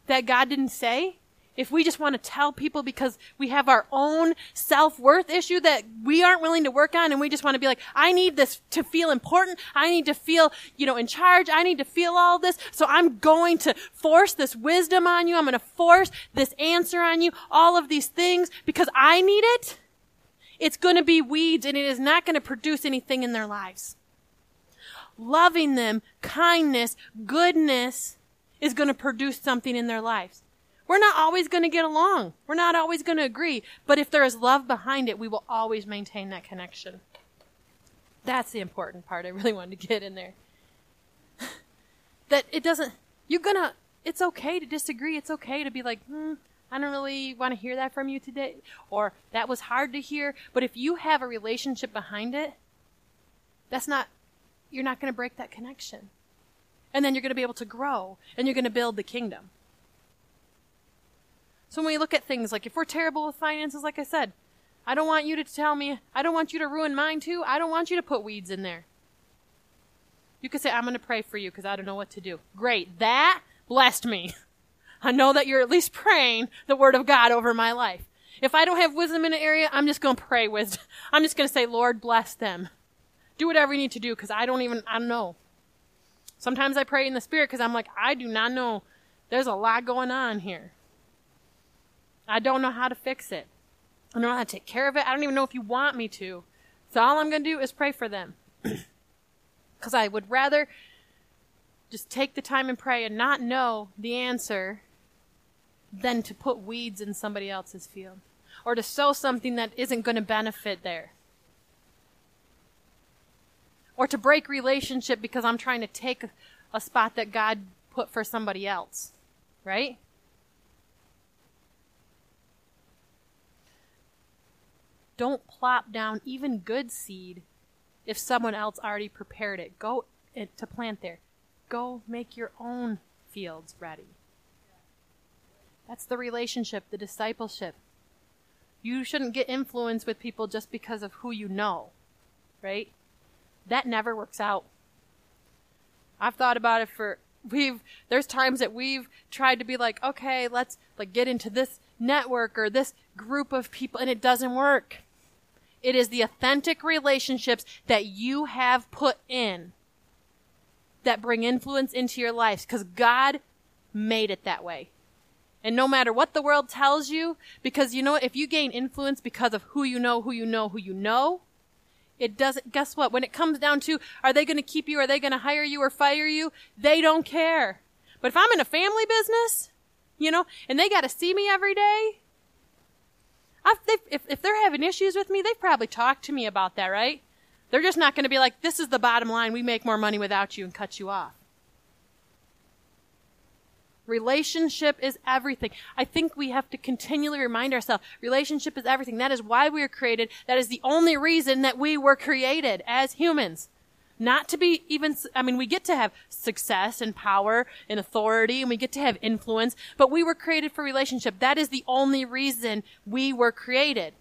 that God didn't say, if we just want to tell people because we have our own self-worth issue that we aren't willing to work on and we just want to be like, I need this to feel important. I need to feel, you know, in charge. I need to feel all this. So I'm going to force this wisdom on you. I'm going to force this answer on you. All of these things because I need it. It's going to be weeds and it is not going to produce anything in their lives. Loving them, kindness, goodness is going to produce something in their lives. We're not always going to get along. We're not always going to agree. But if there is love behind it, we will always maintain that connection. That's the important part I really wanted to get in there. that it doesn't, you're going to, it's okay to disagree. It's okay to be like, hmm, I don't really want to hear that from you today. Or that was hard to hear. But if you have a relationship behind it, that's not, you're not going to break that connection. And then you're going to be able to grow and you're going to build the kingdom. So when we look at things like if we're terrible with finances, like I said, I don't want you to tell me, I don't want you to ruin mine too. I don't want you to put weeds in there. You could say, I'm going to pray for you because I don't know what to do. Great. That blessed me. I know that you're at least praying the word of God over my life. If I don't have wisdom in an area, I'm just going to pray wisdom. I'm just going to say, Lord, bless them. Do whatever you need to do because I don't even, I don't know. Sometimes I pray in the spirit because I'm like, I do not know. There's a lot going on here. I don't know how to fix it. I don't know how to take care of it. I don't even know if you want me to. So all I'm going to do is pray for them. Because I would rather just take the time and pray and not know the answer than to put weeds in somebody else's field or to sow something that isn't going to benefit there. Or to break relationship because I'm trying to take a, a spot that God put for somebody else. Right? Don't plop down even good seed if someone else already prepared it. Go eh, to plant there. Go make your own fields ready. That's the relationship, the discipleship. You shouldn't get influence with people just because of who you know, right? That never works out. I've thought about it for we've there's times that we've tried to be like, okay, let's like get into this network or this group of people and it doesn't work. It is the authentic relationships that you have put in that bring influence into your life because God made it that way. And no matter what the world tells you, because you know if you gain influence because of who you know, who you know, who you know, it doesn't, guess what? When it comes down to, are they going to keep you? Are they going to hire you or fire you? They don't care. But if I'm in a family business, you know, and they got to see me every day, if, if they're having issues with me, they've probably talked to me about that, right? They're just not going to be like, this is the bottom line. We make more money without you and cut you off. Relationship is everything. I think we have to continually remind ourselves relationship is everything. That is why we were created. That is the only reason that we were created as humans. Not to be even, I mean, we get to have success and power and authority and we get to have influence, but we were created for relationship. That is the only reason we were created.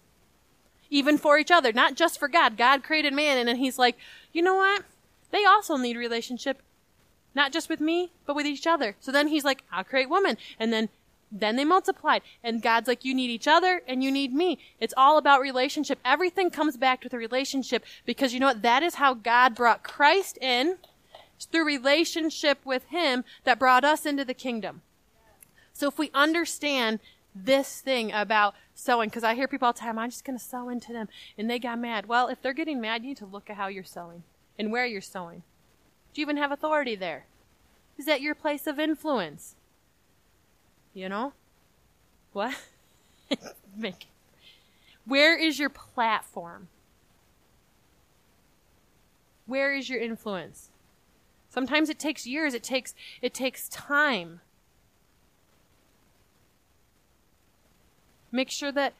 Even for each other, not just for God. God created man and then he's like, you know what? They also need relationship. Not just with me, but with each other. So then he's like, I'll create woman. And then then they multiplied. And God's like, you need each other and you need me. It's all about relationship. Everything comes back to the relationship because you know what? That is how God brought Christ in. Through relationship with Him that brought us into the kingdom. So if we understand this thing about sowing, because I hear people all the time, I'm just going to sow into them, and they got mad. Well, if they're getting mad, you need to look at how you're sowing and where you're sowing. Do you even have authority there? Is that your place of influence? You know? What? Make Where is your platform? Where is your influence? Sometimes it takes years, it takes it takes time. Make sure that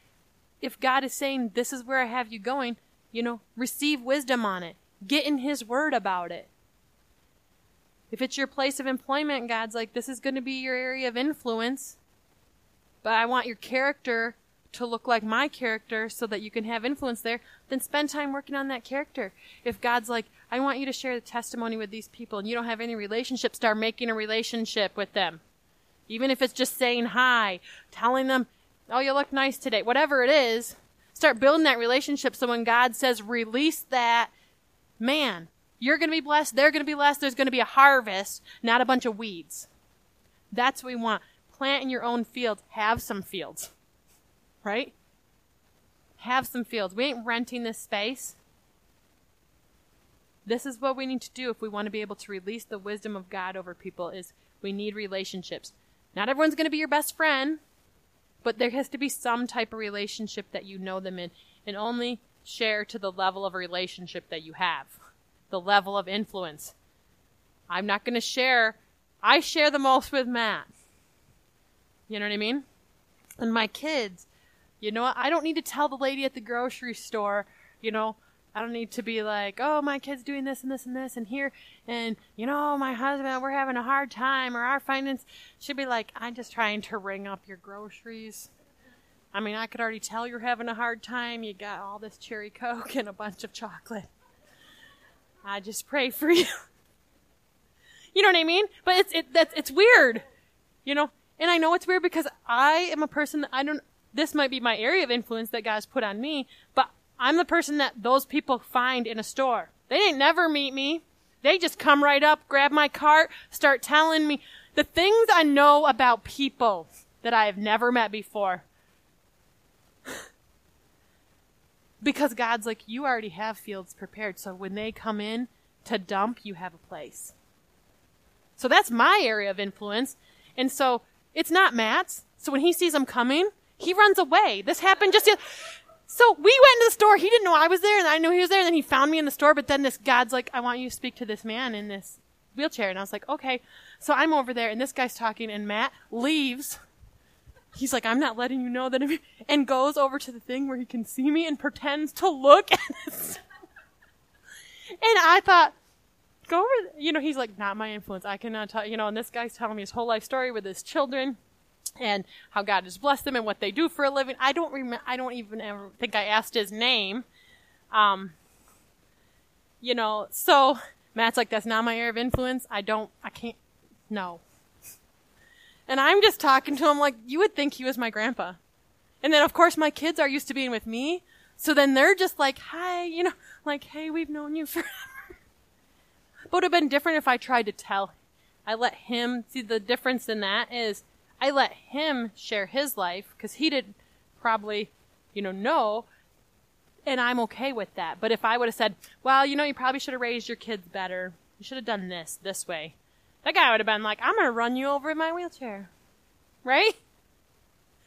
if God is saying this is where I have you going, you know, receive wisdom on it. Get in his word about it. If it's your place of employment, God's like, this is going to be your area of influence, but I want your character to look like my character so that you can have influence there, then spend time working on that character. If God's like, I want you to share the testimony with these people and you don't have any relationship, start making a relationship with them. Even if it's just saying hi, telling them, oh, you look nice today, whatever it is, start building that relationship so when God says release that, man, you're going to be blessed, they're going to be blessed, there's going to be a harvest, not a bunch of weeds. That's what we want. Plant in your own fields. Have some fields. Right? Have some fields. We ain't renting this space. This is what we need to do if we want to be able to release the wisdom of God over people is we need relationships. Not everyone's going to be your best friend, but there has to be some type of relationship that you know them in and only share to the level of relationship that you have, the level of influence. I'm not going to share. I share the most with Matt. You know what I mean? And my kids, you know? I don't need to tell the lady at the grocery store, you know, I don't need to be like, oh, my kid's doing this and this and this and here, and you know, my husband, we're having a hard time, or our finance should be like, I'm just trying to ring up your groceries. I mean, I could already tell you're having a hard time. You got all this cherry coke and a bunch of chocolate. I just pray for you. you know what I mean? But it's it that's it's weird, you know. And I know it's weird because I am a person that I don't. This might be my area of influence that God's put on me, but I'm the person that those people find in a store. They ain't never meet me. They just come right up, grab my cart, start telling me the things I know about people that I have never met before. Because God's like, you already have fields prepared. So when they come in to dump, you have a place. So that's my area of influence. And so it's not Matt's. So when he sees them coming, he runs away. This happened just. So we went to the store. He didn't know I was there, and I knew he was there. And then he found me in the store. But then this God's like, I want you to speak to this man in this wheelchair. And I was like, okay. So I'm over there, and this guy's talking, and Matt leaves. He's like, I'm not letting you know that, I'm, and goes over to the thing where he can see me and pretends to look and I thought, go over, you know, he's like, not my influence. I cannot tell, you know, and this guy's telling me his whole life story with his children and how God has blessed them and what they do for a living. I don't remember. I don't even ever think I asked his name. Um, you know, so Matt's like, that's not my area of influence. I don't. I can't. No. And I'm just talking to him like you would think he was my grandpa. And then of course my kids are used to being with me, so then they're just like, hi, you know, like, hey, we've known you forever. but it would have been different if I tried to tell. I let him see the difference in that is I let him share his life because he didn't probably, you know, know. And I'm okay with that. But if I would have said, well, you know, you probably should have raised your kids better. You should have done this, this way. That guy would have been like, I'm going to run you over in my wheelchair. Right?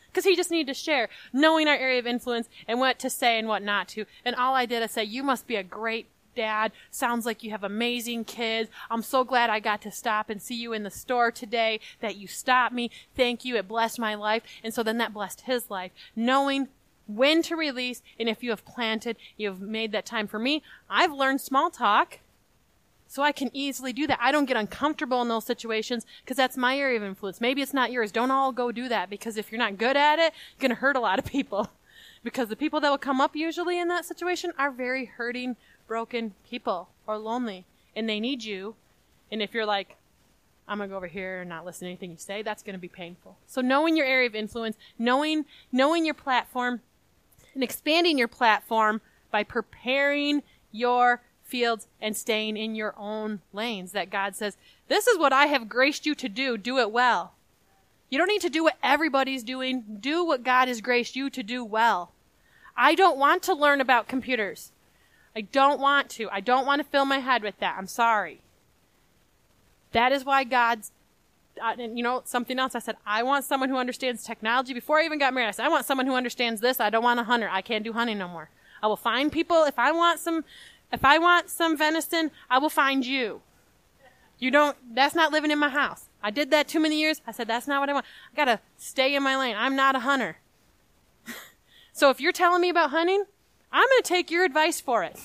Because he just needed to share, knowing our area of influence and what to say and what not to. And all I did is say, you must be a great dad. Sounds like you have amazing kids. I'm so glad I got to stop and see you in the store today, that you stopped me. Thank you. It blessed my life. And so then that blessed his life. Knowing when to release and if you have planted, you have made that time for me. I've learned small talk. So I can easily do that. I don't get uncomfortable in those situations because that's my area of influence. Maybe it's not yours. Don't all go do that because if you're not good at it, you're going to hurt a lot of people. because the people that will come up usually in that situation are very hurting, broken people or lonely and they need you. And if you're like, I'm going to go over here and not listen to anything you say, that's going to be painful. So knowing your area of influence, knowing, knowing your platform and expanding your platform by preparing your fields and staying in your own lanes that God says, this is what I have graced you to do. Do it well. You don't need to do what everybody's doing. Do what God has graced you to do well. I don't want to learn about computers. I don't want to. I don't want to fill my head with that. I'm sorry. That is why God's, uh, and you know, something else. I said, I want someone who understands technology. Before I even got married, I said, I want someone who understands this. I don't want a hunter. I can't do hunting no more. I will find people. If I want some, if I want some venison, I will find you. You don't, that's not living in my house. I did that too many years. I said, that's not what I want. I gotta stay in my lane. I'm not a hunter. so if you're telling me about hunting, I'm to take your advice for it.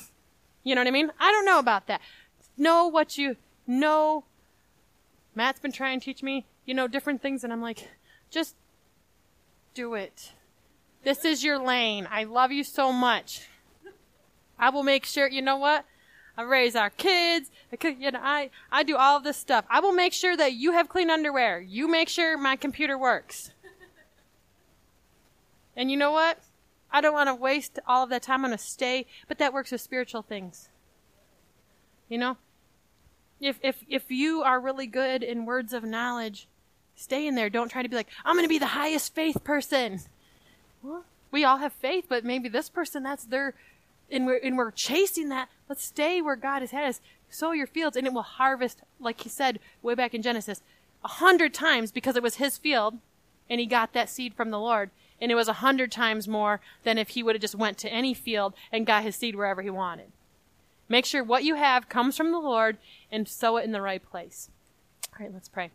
You know what I mean? I don't know about that. Know what you know. Matt's been trying to teach me, you know, different things, and I'm like, just do it. This is your lane. I love you so much. I will make sure, you know what? I raise our kids. I cook, you know, I, I do all of this stuff. I will make sure that you have clean underwear. You make sure my computer works. And you know what? I don't want to waste all of that time. I'm going to stay, but that works with spiritual things. You know? If, if, if you are really good in words of knowledge, stay in there. Don't try to be like, I'm going to be the highest faith person. Well, we all have faith, but maybe this person, that's their, and we're, and we're chasing that. Let's stay where God has had us. Sow your fields and it will harvest, like he said way back in Genesis, a hundred times because it was his field and he got that seed from the Lord. And it was a hundred times more than if he would have just went to any field and got his seed wherever he wanted. Make sure what you have comes from the Lord and sow it in the right place. All right, let's pray.